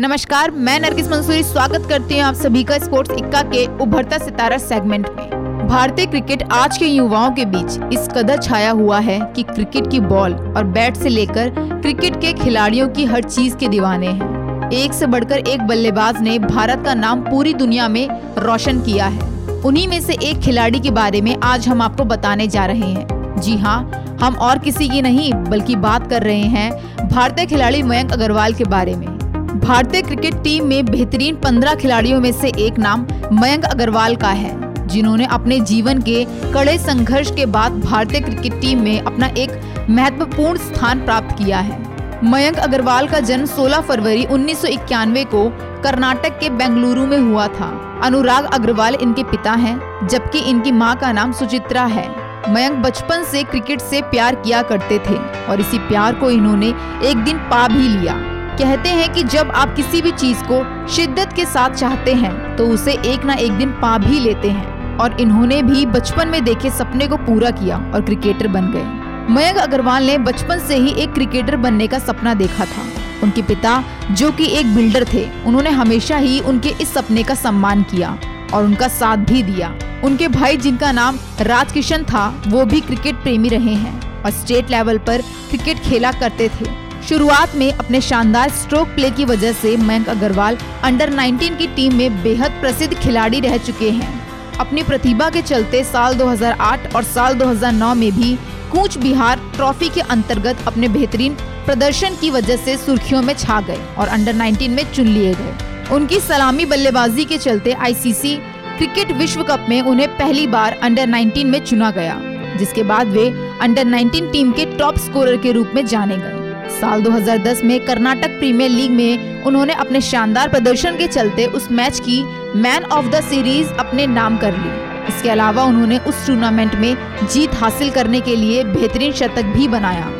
नमस्कार, मैं नरगिस मंसूरी, स्वागत करती हूँ आप सभी का स्पोर्ट्स इक्का के उभरता सितारा सेगमेंट में। भारतीय क्रिकेट आज के युवाओं के बीच इस कदर छाया हुआ है कि क्रिकेट की बॉल और बैट से लेकर क्रिकेट के खिलाड़ियों की हर चीज़ के दीवाने हैं। एक से बढ़कर एक बल्लेबाज ने भारत का नाम पूरी दुनिया में रोशन किया है। उन्हीं में से एक खिलाड़ी के बारे में आज हम आपको बताने जा रहे हैं। जी हाँ हम और किसी की नहीं, बल्कि बात कर रहे हैं भारतीय खिलाड़ी मयंक अग्रवाल के बारे में। भारतीय क्रिकेट टीम में बेहतरीन पंद्रह खिलाड़ियों में से एक नाम मयंक अग्रवाल का है, जिन्होंने अपने जीवन के कड़े संघर्ष के बाद भारतीय क्रिकेट टीम में अपना एक महत्वपूर्ण स्थान प्राप्त किया है। मयंक अग्रवाल का जन्म 16 फरवरी उन्नीस सौ इक्यानवे को कर्नाटक के बेंगलुरु में हुआ था। अनुराग अग्रवाल इनके पिता हैं, जबकि इनकी माँ का नाम सुचित्रा है। मयंक बचपन से क्रिकेट से प्यार किया करते थे और इसी प्यार को इन्होंने एक दिन पा भी लिया। कहते हैं कि जब आप किसी भी चीज़ को शिद्दत के साथ चाहते हैं तो उसे एक ना एक दिन पा भी लेते हैं। और इन्होंने भी बचपन में देखे सपने को पूरा किया और क्रिकेटर बन गए। मयंक अग्रवाल ने बचपन से ही एक क्रिकेटर बनने का सपना देखा था। उनके पिता, जो कि एक बिल्डर थे, उन्होंने हमेशा ही उनके इस सपने का सम्मान किया और उनका साथ भी दिया। उनके भाई, जिनका नाम राजकिशन था, वो भी क्रिकेट प्रेमी रहे हैं और स्टेट लेवल पर क्रिकेट खेला करते थे। शुरुआत में अपने शानदार स्ट्रोक प्ले की वजह से मयंक अग्रवाल अंडर 19 की टीम में बेहद प्रसिद्ध खिलाड़ी रह चुके हैं। अपनी प्रतिभा के चलते साल 2008 और साल 2009 में भी कूच बिहार ट्रॉफी के अंतर्गत अपने बेहतरीन प्रदर्शन की वजह से सुर्खियों में छा गए और अंडर 19 में चुन लिए गए। उनकी सलामी बल्लेबाजी के चलते आईसीसी क्रिकेट विश्व कप में उन्हें पहली बार अंडर 19 में चुना गया, जिसके बाद वे अंडर 19 टीम के टॉप स्कोरर के रूप में जाने गए। साल 2010 में कर्नाटक प्रीमियर लीग में उन्होंने अपने शानदार प्रदर्शन के चलते उस मैच की मैन ऑफ़ द सीरीज़ अपने नाम कर ली। इसके अलावा उन्होंने उस टूर्नामेंट में जीत हासिल करने के लिए बेहतरीन शतक भी बनाया।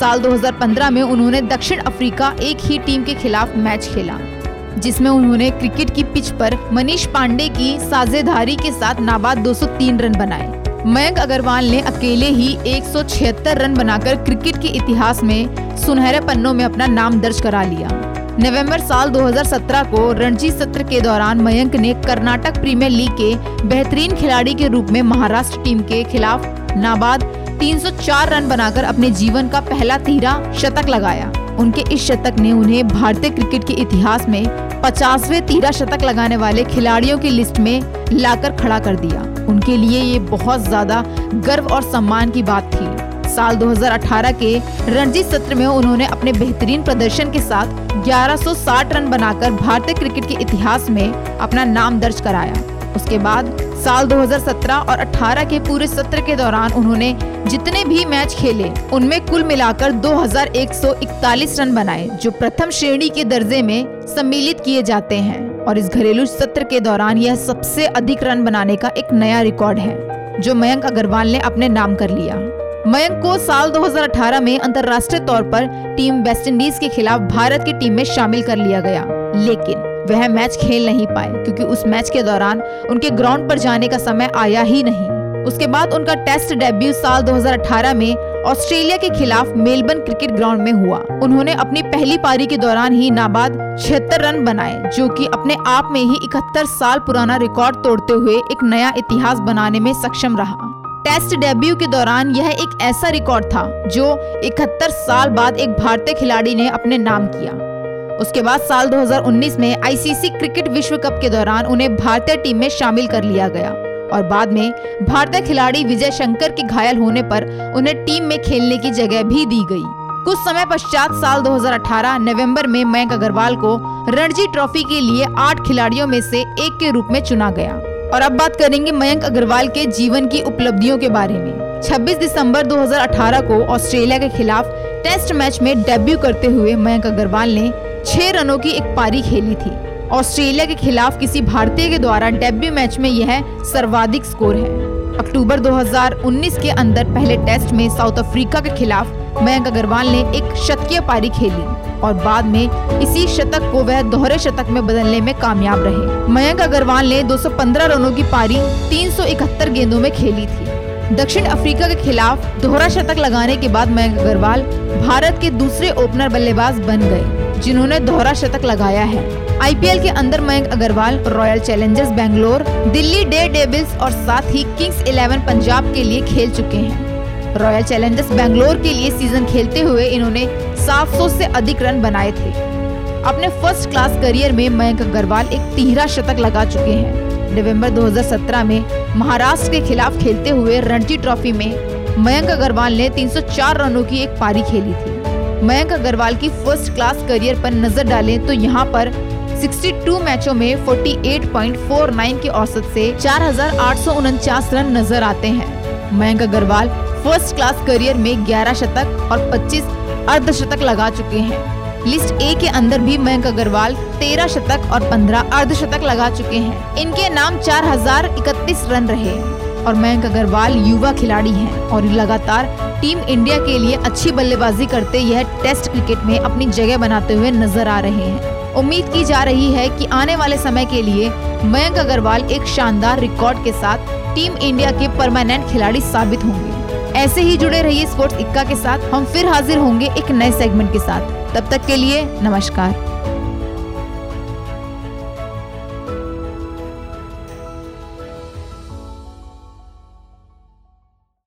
साल 2015 में उन्होंने दक्षिण अफ्रीका एक ही टीम के खिलाफ मैच खेला, जिसमें उन्होंने क्रिकेट की पिच पर मनीष पांडे की साझेदारी के साथ नाबाद 203 रन बनाए। मयंक अग्रवाल ने अकेले ही एक सौ छिहत्तर रन बनाकर क्रिकेट के इतिहास में सुनहरे पन्नों में अपना नाम दर्ज करा लिया। नवंबर साल 2017 को रणजी सत्र के दौरान मयंक ने कर्नाटक प्रीमियर लीग के बेहतरीन खिलाड़ी के रूप में महाराष्ट्र टीम के खिलाफ नाबाद 304 रन बनाकर अपने जीवन का पहला तीरा शतक लगाया। उनके इस शतक ने उन्हें भारतीय क्रिकेट के इतिहास में पचासवे तीरा शतक लगाने वाले खिलाड़ियों की लिस्ट में लाकर खड़ा कर दिया। उनके लिए ये बहुत ज़्यादा गर्व और सम्मान की बात थी। साल 2018 के रणजी सत्र में उन्होंने अपने बेहतरीन प्रदर्शन के साथ 1160 रन बनाकर भारतीय क्रिकेट के इतिहास में अपना नाम दर्ज कराया। उसके बाद साल 2017 और 18 के पूरे सत्र के दौरान उन्होंने जितने भी मैच खेले, उनमें कुल मिलाकर 2141 रन बनाए, जो प्रथम श्रेणी के दर्जे में सम्मिलित किए जाते हैं। और इस घरेलू सत्र के दौरान यह सबसे अधिक रन बनाने का एक नया रिकॉर्ड है, जो मयंक अग्रवाल ने अपने नाम कर लिया। मयंक को साल 2018 में अंतर्राष्ट्रीय तौर पर टीम वेस्ट इंडीज के खिलाफ भारत की टीम में शामिल कर लिया गया। लेकिन वह मैच खेल नहीं पाए, क्योंकि उस मैच के दौरान उनके ग्राउंड पर जाने का समय आया ही नहीं। उसके बाद उनका टेस्ट डेब्यू साल 2018 में ऑस्ट्रेलिया के खिलाफ मेलबर्न क्रिकेट ग्राउंड में हुआ। उन्होंने अपनी पहली पारी के दौरान ही नाबाद छिहत्तर रन बनाए, जो कि अपने आप में ही इकहत्तर साल पुराना रिकॉर्ड तोड़ते हुए एक नया इतिहास बनाने में सक्षम रहा। टेस्ट डेब्यू के दौरान यह एक ऐसा रिकॉर्ड था, जो इकहत्तर साल बाद एक भारतीय खिलाड़ी ने अपने नाम किया। उसके बाद साल 2019 में आईसीसी क्रिकेट विश्व कप के दौरान उन्हें भारतीय टीम में शामिल कर लिया गया। और बाद में भारतीय खिलाड़ी विजय शंकर के घायल होने पर उन्हें टीम में खेलने की जगह भी दी गई। कुछ समय पश्चात साल 2018 नवंबर में मयंक अग्रवाल को रणजी ट्रॉफी के लिए आठ खिलाड़ियों में से एक के रूप में चुना गया। और अब बात करेंगे मयंक अग्रवाल के जीवन की उपलब्धियों के बारे में। 26 दिसंबर 2018 को ऑस्ट्रेलिया के खिलाफ टेस्ट मैच में डेब्यू करते हुए मयंक अग्रवाल ने छह रनों की एक पारी खेली थी। ऑस्ट्रेलिया के खिलाफ किसी भारतीय के द्वारा डेब्यू मैच में यह सर्वाधिक स्कोर है। अक्टूबर 2019 के अंदर पहले टेस्ट में साउथ अफ्रीका के खिलाफ मयंक अग्रवाल ने एक शतकीय पारी खेली और बाद में इसी शतक को वह दोहरे शतक में बदलने में कामयाब रहे। मयंक अग्रवाल ने 215 रनों की पारी 371 गेंदों में खेली थी। दक्षिण अफ्रीका के खिलाफ दोहरा शतक लगाने के बाद मयंक अग्रवाल भारत के दूसरे ओपनर बल्लेबाज बन गए। जिन्होंने दोहरा शतक लगाया है। आईपीएल के अंदर Mayank Agarwal Royal Challengers Bangalore Delhi Daredevils और साथ ही किंग्स इलेवन पंजाब के लिए खेल चुके हैं। रॉयल चैलेंजर्स बैंगलोर के लिए सीज़न खेलते हुए इन्होंने 700 से अधिक रन बनाए थे। अपने फ़र्स्ट क्लास करियर में मयंक अग्रवाल एक तिहरा शतक लगा चुके हैं। नवंबर 2017 में महाराष्ट्र के खिलाफ खेलते हुए रणजी ट्रॉफी में मयंक अग्रवाल ने 304 रनों की एक पारी खेली थी। मयंक अग्रवाल की फ़र्स्ट क्लास करियर पर नज़र डालें तो यहाँ पर 62 मैचों में 48.49 के औसत से चार हज़ार आठ सौ उनचास रन नज़र आते हैं। Mayank Agarwal first class career में 11 शतक और 25 अर्धशतक लगा चुके हैं। लिस्ट ए के अंदर भी मयंक अग्रवाल 13 शतक और 15 अर्धशतक लगा चुके हैं। इनके नाम चार हज़ार इकतीस रन रहे और मयंक अग्रवाल युवा खिलाड़ी हैं और लगातार टीम इंडिया के लिए अच्छी बल्लेबाजी करते यह टेस्ट क्रिकेट में अपनी जगह बनाते हुए नज़र आ रहे हैं। उम्मीद की जा रही है कि आने वाले समय के लिए मयंक अग्रवाल एक शानदार रिकॉर्ड के साथ टीम इंडिया के परमानेंट खिलाड़ी साबित होंगे। ऐसे ही जुड़े रहिए स्पोर्ट्स इक्का के साथ। हम फिर हाजिर होंगे एक नए सेगमेंट के साथ। तब तक के लिए नमस्कार।